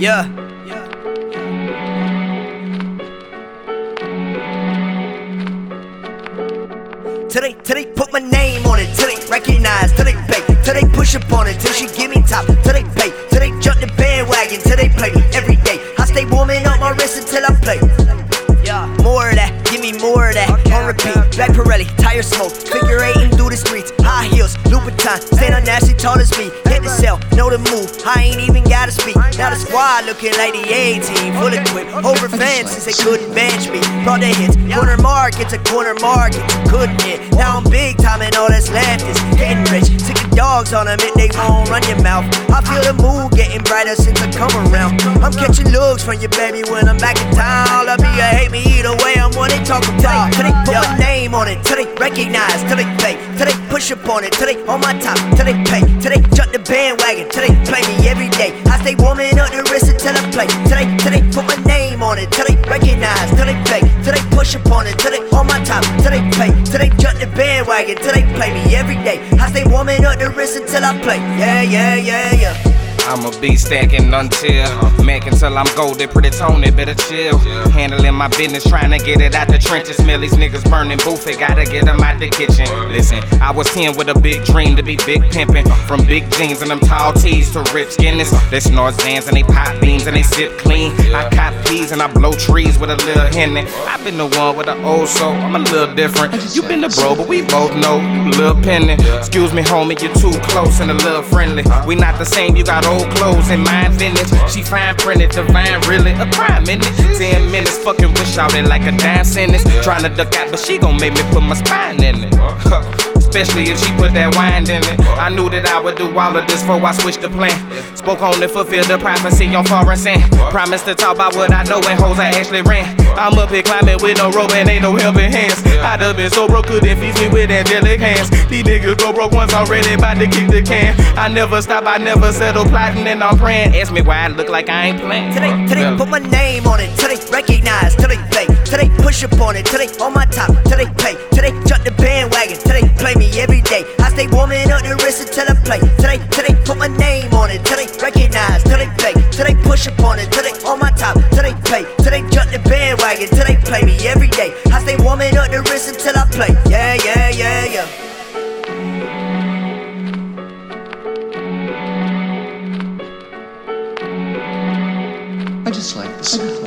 Yeah. Till they, till they put my name on it, they recognize, Today, pay, they push up on it, till she give me top, Today, pay, they jump the bandwagon, they play me every day. I stay warming up my wrist until I play. Yeah, more of that, give me more of that. On repeat, Black Pirelli, tire smoke, figure eighting Louboutin, stand on nasty tall as me. Hit the cell, know the move, I ain't even gotta speak. Now the squad looking like the A team, full equipped, over fans since they couldn't bench me. Brought the hits, corner market to corner market, couldn't hit. Now I'm big time and all that's left is getting rich. Sick of dogs on them, and they won't run your mouth. I feel the mood getting brighter since I come around. I'm catching looks from your baby when I'm back in town. Love me or hate me, either way, I'm what they talk about. Put my on it, till they recognize, till they pay, till they push up on it, till they on my top, till they pay, till they jump the bandwagon, till they play me every day. I stay warming up the wrist until I play, till they, till they put my name on it, till they recognize, till they pay, till they push up on it, till they on my top, till they pay, till they jump the bandwagon, till they play me every day. I stay warming up the wrist until I play, yeah, yeah, yeah, yeah. I'ma be stacking until Mac until I'm golden, pretty Tony, better chill. Handling my business, trying to get it out the trenches. Smell these niggas burning booth, gotta get them out the kitchen. Listen, I was 10 with a big dream to be big pimpin'. From big jeans and them tall tees to rich Guinness. They snort Zans and they pop beans and they sip clean. I cop peas and I blow trees with a little henny. I've been the one with the old soul, I'm a little different. You been the bro, but we both know you little penny. Excuse me, homie, you're too close and a little friendly. We not the same, you got old clothes and mine vintage. She fine printed, divine, really a crime in it. Ten minutes, fucking wish out it like a dime sentence. Trying to duck out, but she gon' make me put my spine in it. Especially if she put that wine in it. I knew that I would do all of this before I switched the plan. Spoke on it, fulfilled the prophecy on foreign sand. Promised to talk about what I know and hoes I actually ran. I'm up here climbing with no rope and ain't no helping hands. I'd have been so broke, couldn't feed me with angelic hands. These niggas go broke once already, about to kick the can. I never stop, I never settle, plotting and I'm praying. Ask me why I look like I ain't playing. Till they, till they put my name on it, till they recognize, till they till they push up on it, till they on my top, till they pay, till they jump the bandwagon, till they play me every day. I stay warming up the wrist until I play. Till they, till they put my name on it, till they recognize, till they play, till they push upon it, till they on my top, till they play, till they jump the bandwagon, till they play me every day. I stay warming up the wrist until I play. Yeah, yeah, yeah, yeah. I just like the sound.